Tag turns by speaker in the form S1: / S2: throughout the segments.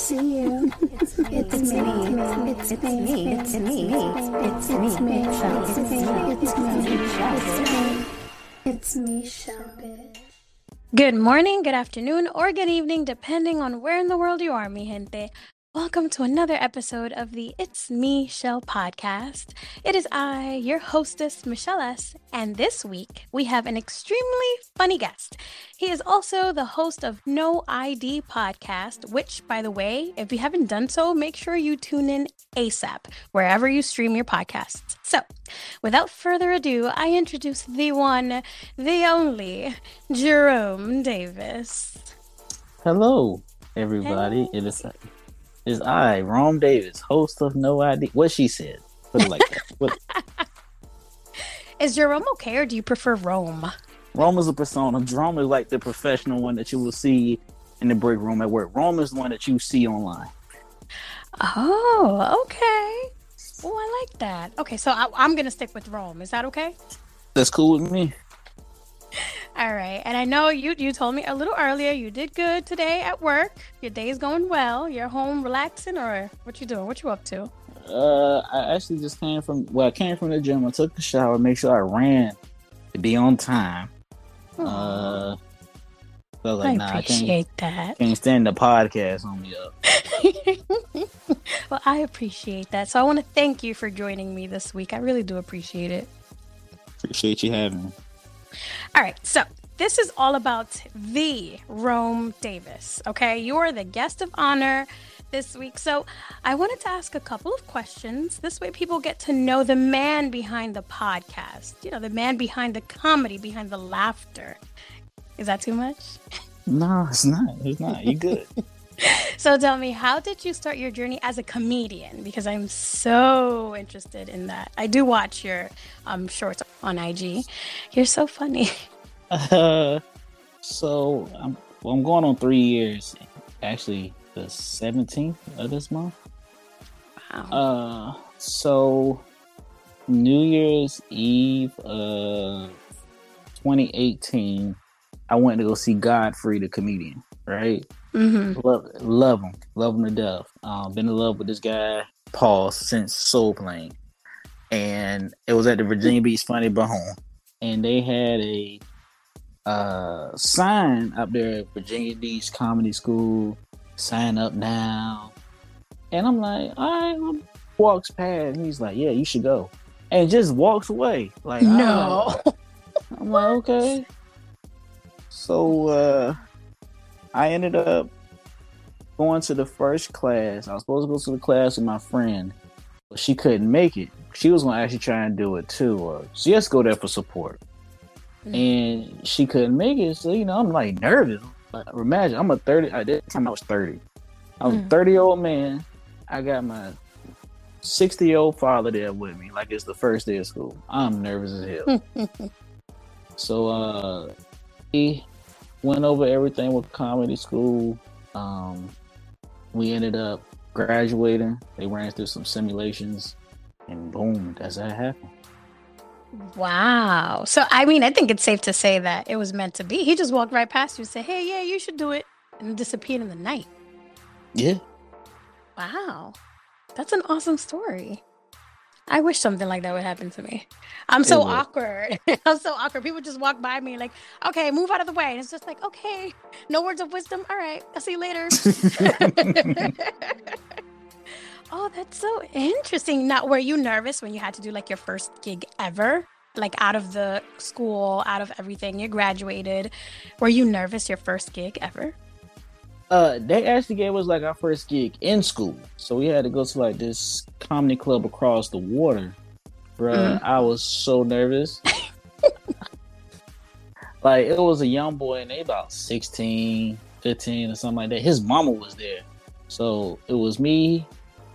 S1: see you. It's me. It's me. It's me. It's me. It's me. It's me. It's me. It's me. It's me, Shelby. Good morning, good afternoon, or good evening, depending on where in the world you are, mi gente. Welcome to another episode of the It's Me Shell podcast. It is I, your hostess, Michelle S., and this week we have an extremely funny guest. He is also the host of No ID podcast, which, by the way, if you haven't done so, make sure you tune in ASAP, wherever you stream your podcasts. So, without further ado, I introduce the one, the only, Jerome Davis.
S2: Hello, everybody. Hey. It is is I, Rome Davis, host of No ID. What she said. Put it like that. What...
S1: Is Jerome okay, or do you prefer Rome?
S2: Rome is a persona. Jerome is like the professional one that you will see in the break room at work. Rome is the one that you see online.
S1: Oh, okay. Oh, I like that. Okay, so I, I'm gonna stick with Rome. Is that okay?
S2: That's cool with me.
S1: All right. And I know you you told me a little earlier you did good today at work. Your day is going well. You're home relaxing or what you doing? What you up to?
S2: Uh I actually just came from well, I came from the gym. I took a shower, make sure I ran to be on time. Uh
S1: so like, I nah, appreciate I can't, that.
S2: Can't stand the podcast on me
S1: up. well, I appreciate that. So I want to thank you for joining me this week. I really do appreciate it.
S2: Appreciate you having me.
S1: All right, so this is all about the Rome Davis. Okay, you are the guest of honor this week. So I wanted to ask a couple of questions. This way, people get to know the man behind the podcast, you know, the man behind the comedy, behind the laughter. Is that too much?
S2: No, it's not. It's not. You good.
S1: so tell me, how did you start your journey as a comedian? Because I'm so interested in that. I do watch your um, shorts on IG. You're so funny.
S2: Uh, so I'm well, I'm going on three years. Actually, the 17th of this month. Wow. Uh, so New Year's Eve of 2018, I went to go see Godfrey the comedian. Right. Mm-hmm. Love, love him, love him to death. Um, been in love with this guy Paul since Soul Plane, and it was at the Virginia Beach Funny Bone, and they had a uh, sign up there at Virginia Beach Comedy School. Sign up now, and I'm like, all right. Walks past, and he's like, yeah, you should go, and just walks away. Like,
S1: no.
S2: I'm like, okay. So uh I ended up going to the first class. I was supposed to go to the class with my friend, but she couldn't make it. She was gonna actually try and do it too, or she just go there for support. Mm-hmm. And she couldn't make it, so you know I'm like nervous. Like, imagine I'm a thirty. At that time I was thirty. I'm mm-hmm. a thirty year old man. I got my sixty year old father there with me, like it's the first day of school. I'm nervous as hell. so uh, he went over everything with comedy school. Um, we ended up graduating. They ran through some simulations, and boom, that's how it happened.
S1: Wow. So, I mean, I think it's safe to say that it was meant to be. He just walked right past you and said, Hey, yeah, you should do it, and disappeared in the night.
S2: Yeah.
S1: Wow. That's an awesome story. I wish something like that would happen to me. I'm so awkward. I'm so awkward. People just walk by me like, okay, move out of the way. And it's just like, okay, no words of wisdom. All right, I'll see you later. oh, that's so interesting. Now, were you nervous when you had to do like your first gig ever? Like out of the school, out of everything, you graduated. Were you nervous your first gig ever?
S2: Uh they actually gave us like our first gig in school. So we had to go to like this comedy club across the water. Bruh, mm-hmm. i was so nervous. Like it was a young boy and they about 16 15 or something like that. His mama was there. So it was me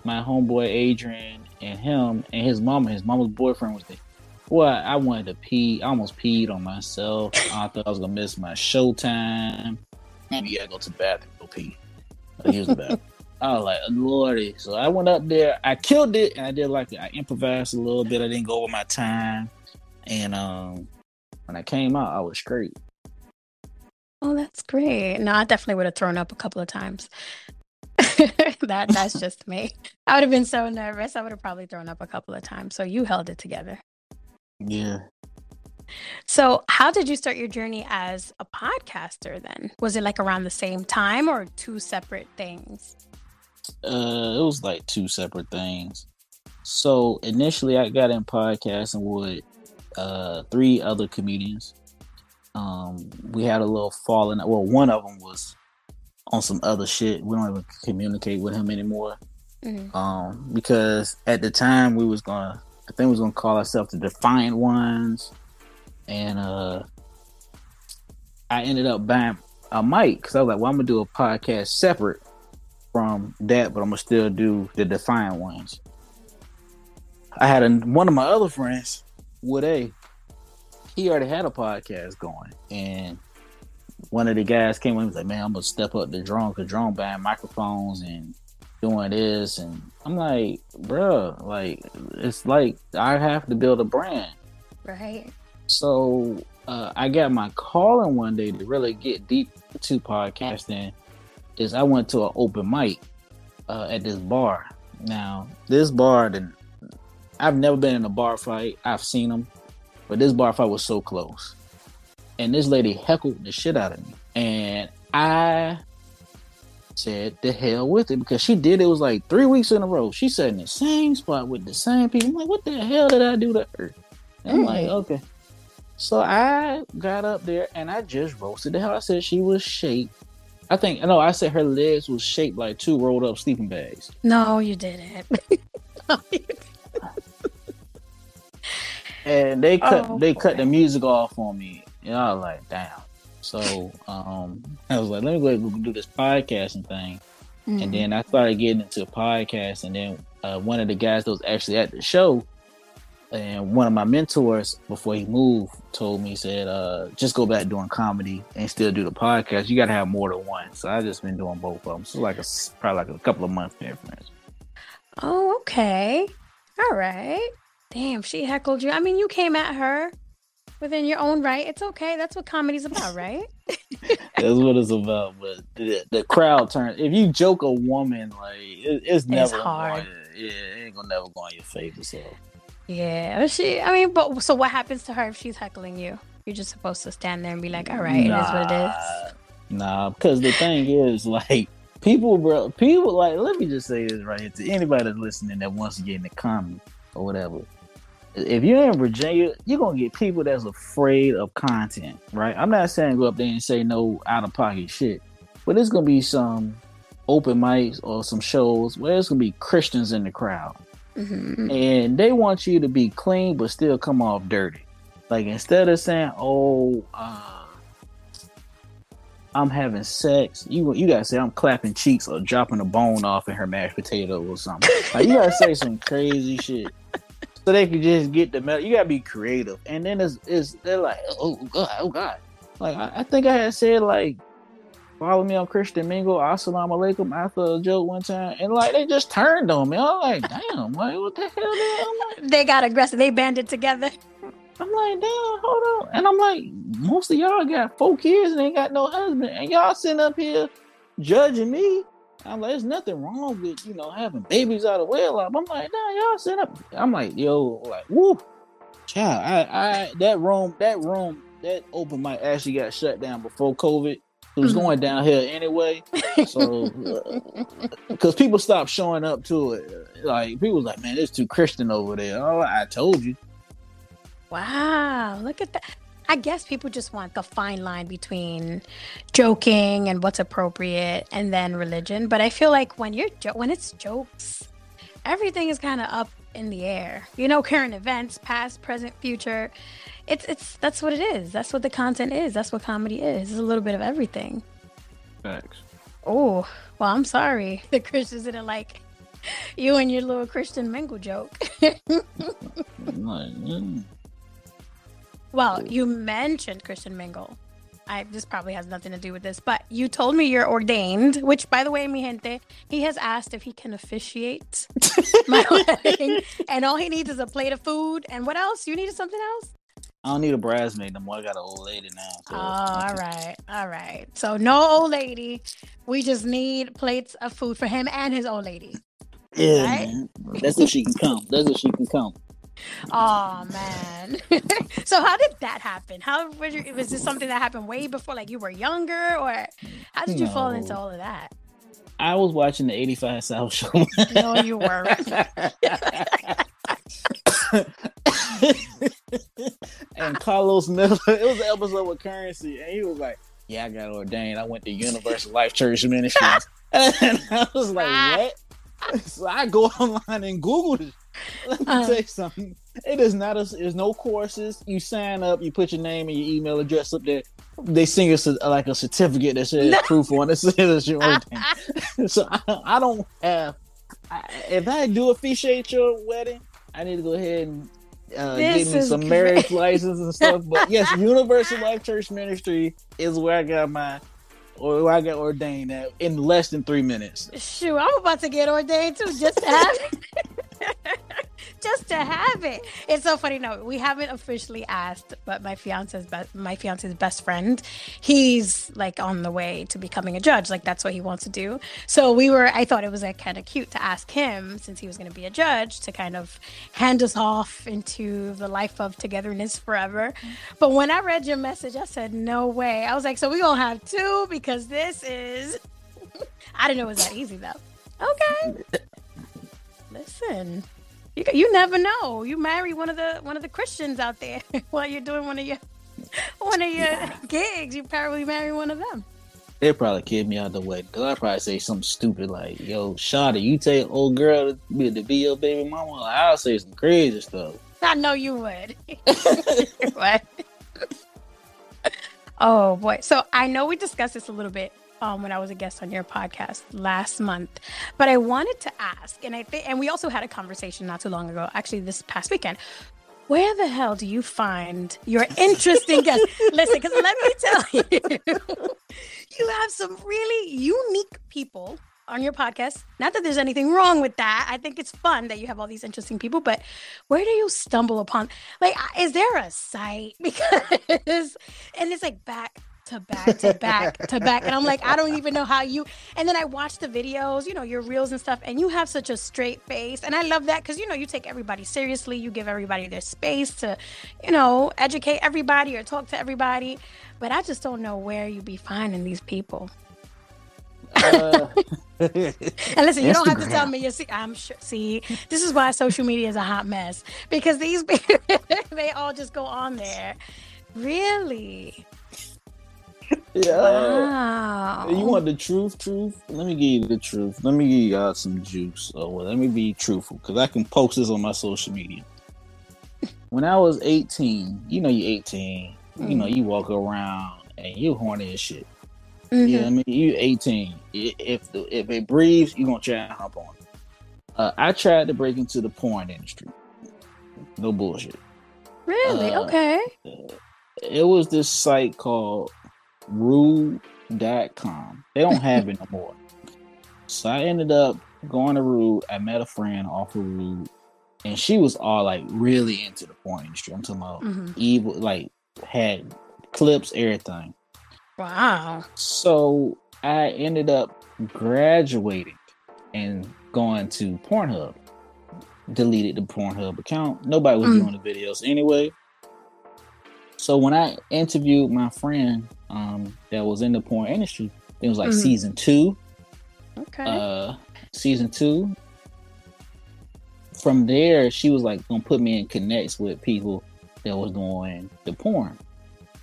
S2: my homeboy adrian and him and his mama. His mama's boyfriend was there. Well i wanted to pee. I almost peed on myself. I thought i was gonna miss my showtime you gotta go to the bathroom, go pee. I use the bathroom. I was like, Lordy. So I went up there, I killed it, and I did like I improvised a little bit. I didn't go over my time. And um when I came out, I was straight.
S1: Oh, that's great. No, I definitely would have thrown up a couple of times. that that's just me. I would have been so nervous. I would have probably thrown up a couple of times. So you held it together.
S2: Yeah.
S1: So, how did you start your journey as a podcaster then? Was it like around the same time or two separate things?
S2: Uh, it was like two separate things. So initially, I got in podcasting with uh, three other comedians. Um, we had a little falling. Well, one of them was on some other shit. We don't even communicate with him anymore. Mm-hmm. Um, because at the time we was gonna, I think we was gonna call ourselves the Defiant Ones, and uh, I ended up buying a mic because I was like, well, I'm gonna do a podcast separate from that, but I'm gonna still do the Defiant Ones. I had a, one of my other friends, Wood A. He already had a podcast going, and one of the guys came in and was like, "Man, I'm gonna step up the drone because drone buying microphones and doing this." And I'm like, "Bruh, like it's like I have to build a brand."
S1: Right.
S2: So uh, I got my calling one day to really get deep to podcasting. Is I went to an open mic uh, at this bar. Now this bar, the I've never been in a bar fight. I've seen them, but this bar fight was so close. And this lady heckled the shit out of me. And I said the hell with it because she did it was like three weeks in a row. She sat in the same spot with the same people. I'm like, what the hell did I do to her? And I'm like, okay. So I got up there and I just roasted the hell. I said she was shaped. I think no, I said her legs was shaped like two rolled up sleeping bags.
S1: No, you didn't. no, you didn't
S2: and they cut oh, they boy. cut the music off on me. And I was like, damn. So um, I was like, let me go ahead and do this podcasting thing. Mm-hmm. And then I started getting into a podcast, and then uh, one of the guys that was actually at the show, and one of my mentors before he moved told me, said, uh, just go back doing comedy and still do the podcast. You got to have more than one. So I just been doing both of them. So like a probably like a couple of months difference.
S1: Oh, okay. All right. Damn, she heckled you. I mean, you came at her within your own right. It's okay. That's what comedy's about, right?
S2: That's what it's about. But the, the crowd turns. If you joke a woman, like it, it's never
S1: it's hard.
S2: Going, yeah, it ain't gonna never go on your favor. So
S1: yeah, she. I mean, but so what happens to her if she's heckling you? You're just supposed to stand there and be like, "All right, nah, it is what it is."
S2: Nah, because the thing is, like, people, bro, people, like, let me just say this right here to anybody that's listening that wants to get in the comedy or whatever if you're in Virginia, you're gonna get people that's afraid of content, right? I'm not saying go up there and say no out of pocket shit, but it's gonna be some open mics or some shows where it's gonna be Christians in the crowd, mm-hmm. and they want you to be clean but still come off dirty. Like instead of saying, "Oh, uh, I'm having sex," you you gotta say, "I'm clapping cheeks" or dropping a bone off in her mashed potato or something. Like you gotta say some crazy shit so they could just get the metal. You gotta be creative, and then it's, it's they're like, oh god, oh god. Like I, I think I had said like, follow me on Christian Mingle, assalamu alaikum after a joke one time, and like they just turned on me. I'm like, damn, like what the hell?
S1: Like, they got aggressive. They banded together.
S2: I'm like, damn, hold on. And I'm like, most of y'all got four kids and ain't got no husband, and y'all sitting up here judging me I'm like, there's nothing wrong with, you know, having babies out of wedlock. I'm like, nah, y'all set up. I'm like, yo, like, woo, child, I, I, that room, that room, that open mic actually got shut down before COVID. It was mm-hmm. going downhill anyway. So, because uh, people stopped showing up to it. Like, people was like, man, it's too Christian over there. Oh, I told you.
S1: Wow, look at that. I guess people just want the fine line between joking and what's appropriate and then religion. But I feel like when you're jo- when it's jokes, everything is kind of up in the air. You know, current events, past, present, future. It's it's that's what it is. That's what the content is. That's what comedy is. It's a little bit of everything.
S2: Thanks.
S1: Oh, well, I'm sorry. The Christians didn't like you and your little Christian mingle joke. Mm. Well, you mentioned Christian Mingle. I this probably has nothing to do with this, but you told me you're ordained, which by the way, mi gente, he has asked if he can officiate my wedding, and all he needs is a plate of food. And what else? You needed something else?
S2: I don't need a bridesmaid no more. I got an old lady now.
S1: So. Oh, all right, all right. So no old lady. We just need plates of food for him and his old lady.
S2: Yeah, right? man. That's if she can come. That's if she can come.
S1: Oh man. so how did that happen? How was, your, was this something that happened way before, like you were younger, or how did you no. fall into all of that?
S2: I was watching the 85 South show.
S1: no, you weren't.
S2: and Karlous Miller, it was an episode with Currency, and he was like, Yeah, I got ordained. I went to Universal Life Church Ministries. and I was like, ah. What? So I go online and Google this. Let me uh, tell you something. It is not a. There's no courses. You sign up. You put your name and your email address up there. They sing us like a certificate that says proof on it says your ordained. so I, I, don't have. I, if I do officiate your wedding, I need to go ahead and uh, give me some great. marriage license and stuff. But yes, Universal Life Church Ministry is where I got my or where I got ordained at in less than three minutes.
S1: Shoot, I'm about to get ordained too, just to have just to have it. It's so funny. No, we haven't officially asked, but my fiance's be- my fiance's best friend, he's like on the way to becoming a judge. Like that's what he wants to do. So we were. I thought it was like kind of cute to ask him since he was going to be a judge to kind of hand us off into the life of togetherness forever. But when I read your message, I said no way. I was like, so we gonna have two because this is. I didn't know it was that easy though. Okay. Listen, you you never know. You marry one of the one of the Christians out there while you're doing one of your one of your gigs. You probably marry one of them.
S2: They probably kid me out the way because I probably say something stupid like, "Yo, Shada, you take old girl to be, to be your baby mama." I'll say some crazy stuff.
S1: I know you would. what? oh boy! So I know we discussed this a little bit um, when I was a guest on your podcast last month. But I wanted to ask, and I think, and we also had a conversation not too long ago, actually this past weekend. Where the hell do you find your interesting guests? Listen, because let me tell you, you have some really unique people on your podcast. Not that there's anything wrong with that. I think it's fun that you have all these interesting people, but where do you stumble upon? Like, is there a site? Because, and it's like back to back to back to back. And I'm like, I don't even know how you. And then I watch the videos, you know, your reels and stuff, and you have such a straight face. And I love that because, you know, you take everybody seriously. You give everybody their space to, you know, educate everybody or talk to everybody. But I just don't know where you'd be finding these people. Uh, and listen, you don't have to tell me. You see, I'm sure. See, this is why social media is a hot mess because these people, they all just go on there. Really?
S2: Yeah. Wow. You want the truth, truth? Let me give you the truth. Let me give you guys some juice. Oh, well, let me be truthful because I can post this on my social media. when I was 18, you know, you're 18, mm. you know, you walk around and you horny as shit. Mm-hmm. You know I mean? You 18. If the, if it breathes, you gonna try and hop on. Uh, I tried to break into the porn industry. No bullshit.
S1: Really? Uh, okay.
S2: It was this site called Rude.com. They don't have it no more. So I ended up going to Rude. I met a friend off of Rude, and she was all like really into the porn industry. I'm talking about mm-hmm. evil, like had clips, everything.
S1: Wow.
S2: So I ended up graduating and going to Pornhub. Deleted the Pornhub account. Nobody was mm. doing the videos anyway. So when I interviewed my friend um, that was in the porn industry, it was like mm-hmm. season two.
S1: Okay.
S2: Uh, season two. From there, she was like gonna put me in connects with people that was doing the porn.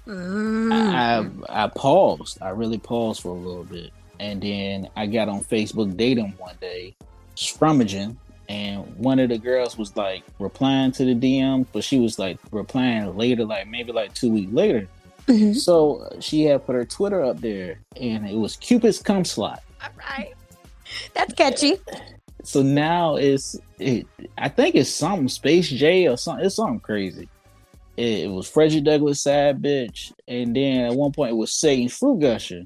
S2: Mm. I, I I paused. I really paused for a little bit, and then I got on Facebook dating one day, scrummaging, and one of the girls was like replying to the DM, but she was like replying later, like maybe like two weeks later. Mm-hmm. So uh, she had put her Twitter up there, and it was Cupid's cum slot.
S1: All right, that's catchy.
S2: So now it's it. I think it's something Space J or something. It's something crazy. It, it was Frederick Douglass sad bitch, and then at one point it was Satan Fruit Gusher.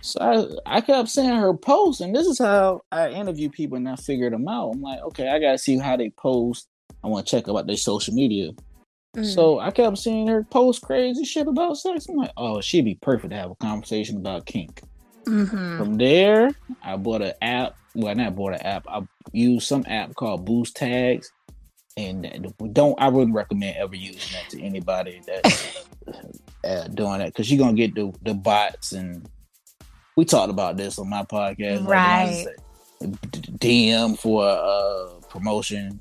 S2: So I, I kept seeing her post, and this is how I interview people and I figured them out. I'm like, okay, I gotta see how they post. I want to check about their social media.
S1: Mm.
S2: So I kept seeing her post crazy shit about sex. I'm like, oh, she'd be perfect to have a conversation about kink.
S1: Mhm.
S2: From there, I bought an app. Well, not bought an app. I used some app called Boost Tags, and don't. I wouldn't recommend ever using that to anybody that's uh, doing that because you're gonna get the the bots and. We talked about this on my podcast, like, the DM for uh promotion,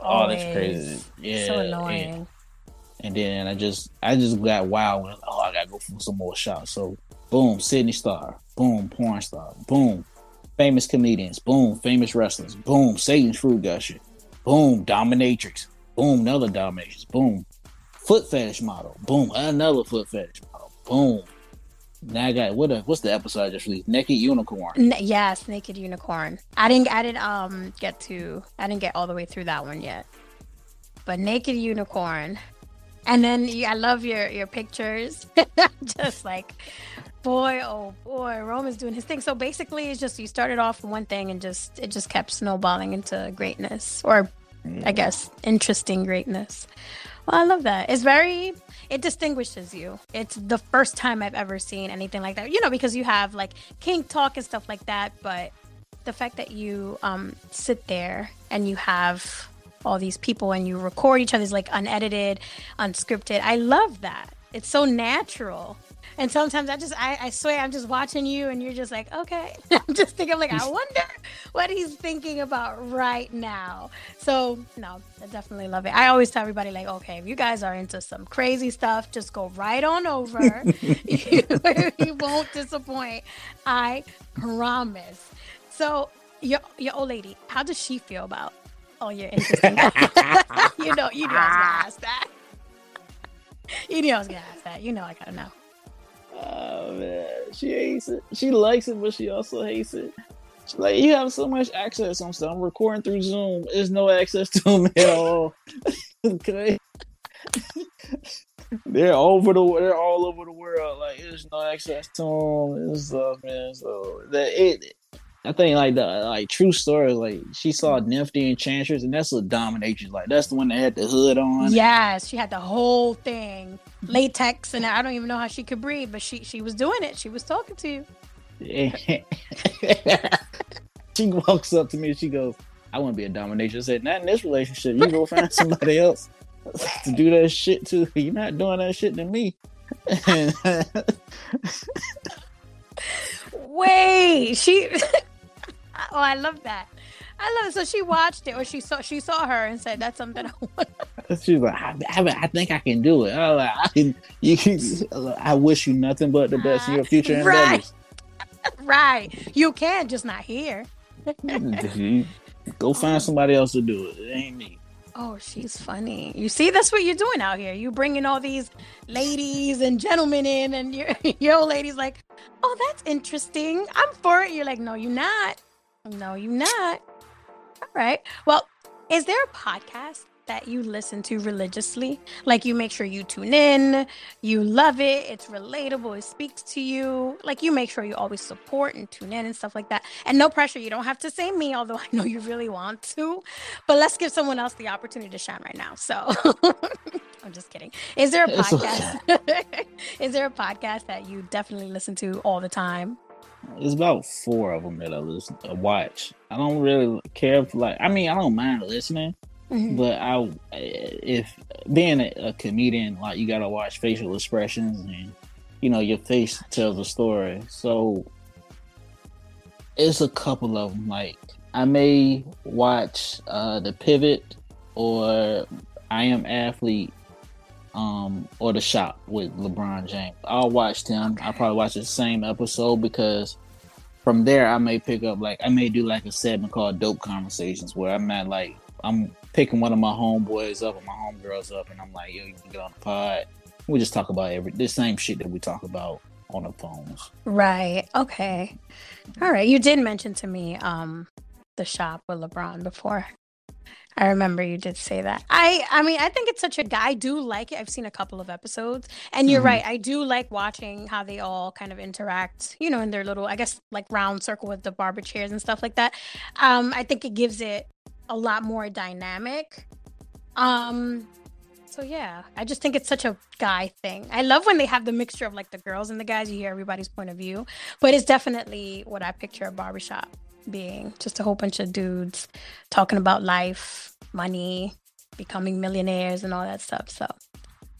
S2: all this crazy, yeah,
S1: so
S2: and-
S1: annoying.
S2: and then I just I just got wild. With, oh, I gotta go for some more shots. So boom, Sydney Star. Boom, porn star. Boom, famous comedians. Boom, famous wrestlers. Boom, Satan's fruit gusher. Boom, dominatrix. Boom, another dominatrix. Boom, foot fetish model. Boom, another foot fetish model. Boom. Now I got what? A, what's the episode I just released? Naked unicorn.
S1: N- yes, Naked Unicorn. I didn't. I didn't um get to. I didn't get all the way through that one yet. But Naked Unicorn, and then you, I love your your pictures. just like, boy, oh boy, Roman's doing his thing. So basically, it's just you started off with one thing and just it just kept snowballing into greatness, or I guess interesting greatness. Well, I love that. It's very it distinguishes you. It's the first time I've ever seen anything like that. You know, because you have like kink talk and stuff like that, but the fact that you um sit there and you have all these people and you record each other's like unedited, unscripted. I love that. It's so natural. And sometimes I just I, I swear I'm just watching you and you're just like, okay. I'm just thinking like I wonder what he's thinking about right now. So no, I definitely love it. I always tell everybody like, okay, if you guys are into some crazy stuff, just go right on over. you, you won't disappoint. I promise. So your your old lady, how does she feel about all your interesting? you know, you know I was gonna ask that. You knew I was gonna ask that. You know I gotta know.
S2: She hates it. She likes it, but she also hates it. She's like, you have so much access on stuff. I'm recording through Zoom. There's no access to them at all. okay. they're over the they're all over the world. Like there's no access to them and stuff, man. So that it I think like the like true story, like she saw Nifty Enchantress, and that's a dominatrix. Like that's the one that had the hood on.
S1: Yes, she had the whole thing, latex, and I don't even know how she could breathe, but she she was doing it. She was talking to you.
S2: she walks up to me and she goes, I want to be a dominatrix. I said, Not in this relationship. You go find somebody else to do that shit to. You're not doing that shit to me.
S1: Wait, she. oh, I love that. I love it. So she watched it, or she saw she saw her and said, "That's something I want."
S2: She's like, I, I, I think I can do it. I, like, I can. You can. I wish you nothing but the best in your future
S1: Right.
S2: endeavors.
S1: right, you can, just not here.
S2: Go find somebody else to do it. It ain't me.
S1: Oh, she's funny. You see, that's what you're doing out here. You bringing all these ladies and gentlemen in, and your your old lady's like, "Oh, that's interesting. I'm for it." You're like, "No, you're not. No, you're not." All right. Well, is there a podcast that you listen to religiously? Like you make sure you tune in, you love it, it's relatable, it speaks to you. Like you make sure you always support and tune in and stuff like that. And no pressure. You don't have to say me, although I know you really want to. But let's give someone else the opportunity to shine right now. So I'm just kidding. Is there a podcast? Is there a podcast that you definitely listen to all the time?
S2: There's about four of them that I listen, I watch. I don't really care for like. I mean, I don't mind listening,
S1: Mhm.
S2: but I if being a, a comedian, like you gotta watch facial expressions and you know your face tells a story. So it's a couple of them. Like I may watch uh the Pivot or I Am Athlete. Um, or the shop with LeBron James. I'll watch them. I'll probably watch the same episode because from there I may pick up like I may do like a segment called Dope Conversations where I'm not like I'm picking one of my homeboys up or my homegirls up and I'm like, yo, you can get on the pod. We just talk about every the same shit that we talk about on the phones.
S1: Right. Okay. All right. You did mention to me um the shop with LeBron before. I remember you did say that. I I mean, I think it's such a guy. I do like it. I've seen a couple of episodes. And you're
S2: Mhm.
S1: right. I do like watching how they all kind of interact, you know, in their little, I guess like round circle with the barber chairs and stuff like that. Um, I think it gives it a lot more dynamic. Um So yeah, I just think it's such a guy thing. I love when they have the mixture of like the girls and the guys. You hear everybody's point of view, but it's definitely what I picture a barbershop being. Just a whole bunch of dudes talking about life, money, becoming millionaires, and all that stuff. So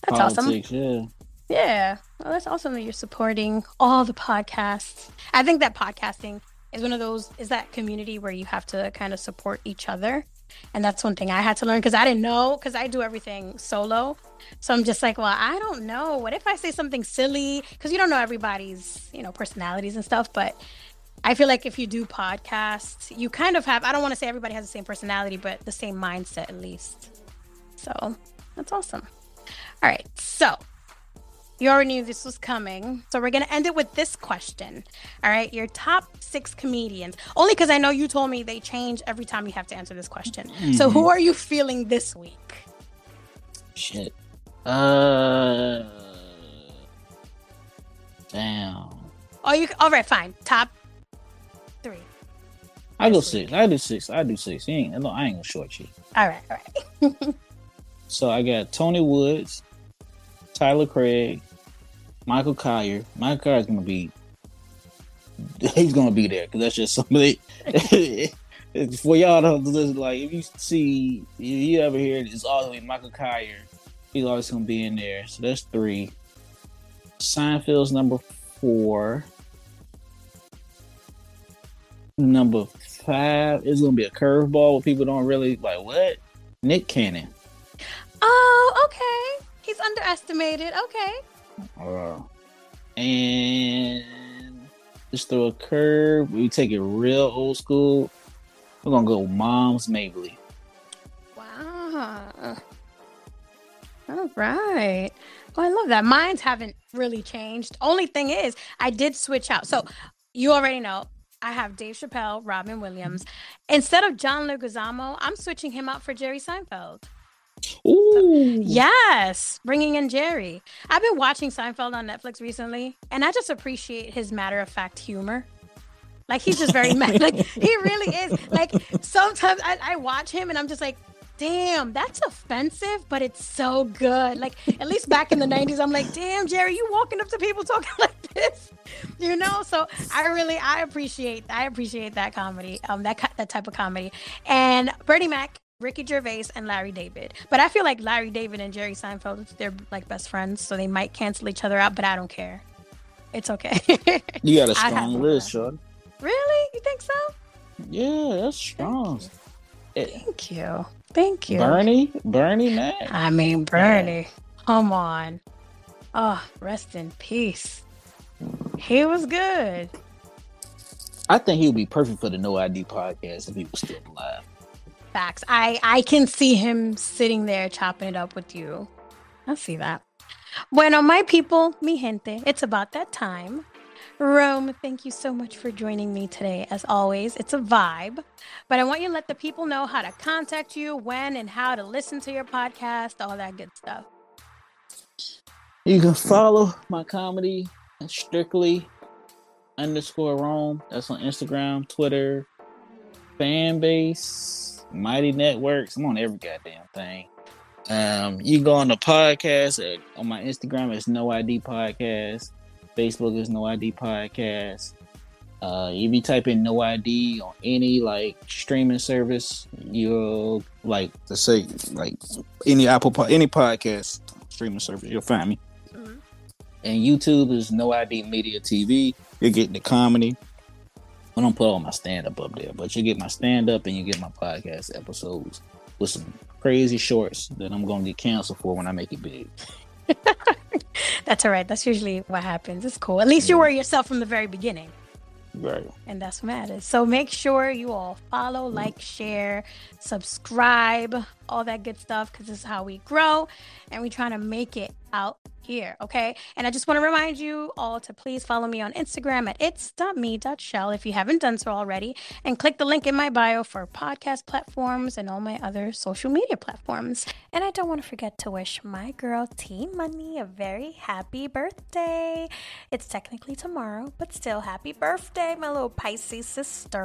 S1: that's
S2: Politics,
S1: awesome.
S2: Yeah.
S1: Yeah, well, that's awesome that you're supporting all the podcasts. I think that podcasting is one of those is that community where you have to kind of support each other and that's one thing I had to learn because I didn't know because I do everything solo. So I'm just like, well, I don't know. What if I say something silly? Because you don't know everybody's, you know, personalities and stuff. But I feel like if you do podcasts, you kind of have, I don't want to say everybody has the same personality, but the same mindset at least. So that's awesome. All right. So you already knew this was coming. So we're going to end it with this question. All right. Your top six comedians. Only because I know you told me they change every time you have to answer this question. Mm-hmm. So who are you feeling this week?
S2: Shit. Uh. Damn.
S1: Oh, you. All right. Fine. Top three.
S2: I go six. I do six. I do six. You ain't, no, I ain't gonna short you.
S1: All right. All right.
S2: so I got Tony Woods, Tyler Craig, Michael Colyar. Michael is gonna be he's gonna be there because that's just somebody. for y'all to listen, like if you see, if you ever hear it, it's always Michael Colyar. He's always gonna be in there. So that's three. Seinfeld's number four. Number five is gonna be a curveball where people don't really like. What? Nick Cannon.
S1: Oh, okay. He's underestimated. Okay.
S2: Uh, and just throw a curve. We take it real old school. We're gonna go Moms Mabley.
S1: Wow. All right. Well, I love that. Mines haven't really changed. Only thing is, I did switch out. So you already know I have Dave Chappelle, Robin Williams. Instead of John Leguizamo, I'm switching him out for Jerry Seinfeld.
S2: Ooh.
S1: Yes, bringing in Jerry. I've been watching Seinfeld on Netflix recently, and I just appreciate his matter of fact humor. Like he's just very mad. Like he really is. Like sometimes I, I watch him and I'm just like, damn, that's offensive, but it's so good. Like at least back in the '90s, I'm like, damn, Jerry, you walking up to people talking like this, you know? So I really, I appreciate, I appreciate that comedy, um, that that type of comedy. And Bernie Mac Ricky Gervais and Larry David. But I feel like Larry David and Jerry Seinfeld, they're like best friends, so they might cancel each other out, but I don't care. It's okay.
S2: you got a strong list, Sean.
S1: Really? You think so?
S2: Yeah, that's strong.
S1: Thank you. Thank you.
S2: Bernie? Bernie Mac.
S1: I mean, Bernie. Yeah. Come on. Oh, rest in peace. He was good.
S2: I think he would be perfect for the No ID podcast if he was still alive.
S1: Facts. I I can see him sitting there chopping it up with you. I see that. Bueno, my people, mi gente, it's about that time. Rome, thank you so much for joining me today. As always, it's a vibe. But I want you to let the people know how to contact you, when and how to listen to your podcast, all that good stuff.
S2: You can follow my comedy strictly underscore Rome. That's on Instagram, Twitter, fan base Mighty Networks. I'm on every goddamn thing. Um, you go on the podcast on my Instagram. It's No ID Podcast. Facebook is No ID Podcast. Uh, if you type in No ID on any like streaming service, you'll like to say like any Apple any podcast streaming service, you'll find me. Mm-hmm. And YouTube is No ID Media TV. You're getting the comedy. I don't put all my stand up up there, but you get my stand up and you get my podcast episodes with some crazy shorts that I'm going to get canceled for when I make it big.
S1: that's all right. That's usually what happens. It's cool. At least you were yourself from the very beginning.
S2: Right.
S1: And that's what matters. So make sure you all follow, mm. like, share, subscribe, all that good stuff, because this is how we grow and we trying to make it out here. Okay. And I just want to remind you all to please follow me on Instagram at it's.me.shell if you haven't done so already. And click the link in my bio for podcast platforms and all my other social media platforms. And I don't want to forget to wish my girl T Money a very happy birthday. It's technically tomorrow, but still happy birthday, my little Pisces sister.